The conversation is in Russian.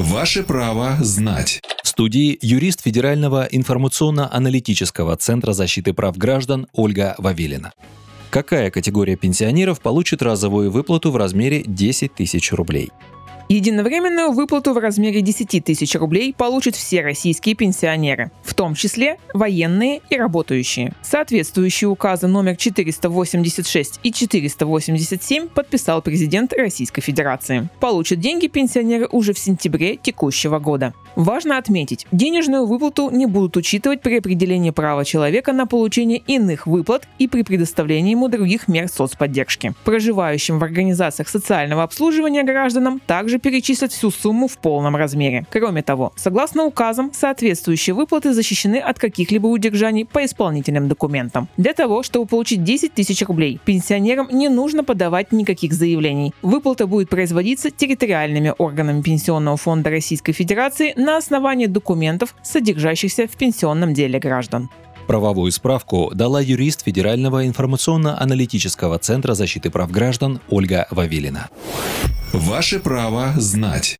Ваше право знать. В студии юрист Федерального информационно-аналитического центра защиты прав граждан Ольга Вавилина. Какая категория пенсионеров получит разовую выплату в размере 10 тысяч рублей? Единовременную выплату в размере 10 тысяч рублей получат все российские пенсионеры, том числе военные и работающие. Соответствующие указы номер 486 и 487 подписал президент Российской Федерации. Получат деньги пенсионеры уже в сентябре текущего года. Важно отметить, денежную выплату не будут учитывать при определении права человека на получение иных выплат и при предоставлении ему других мер соцподдержки. Проживающим в организациях социального обслуживания гражданам также перечислят всю сумму в полном размере. Кроме того, согласно указам, соответствующие выплаты защищены от каких-либо удержаний по исполнительным документам. Для того, чтобы получить 10 тысяч рублей, пенсионерам не нужно подавать никаких заявлений. Выплата будет производиться территориальными органами Пенсионного фонда Российской Федерации на основании документов, содержащихся в пенсионном деле граждан. Правовую справку дала юрист Федерального информационно-аналитического центра защиты прав граждан Ольга Вавилина. Ваше право знать.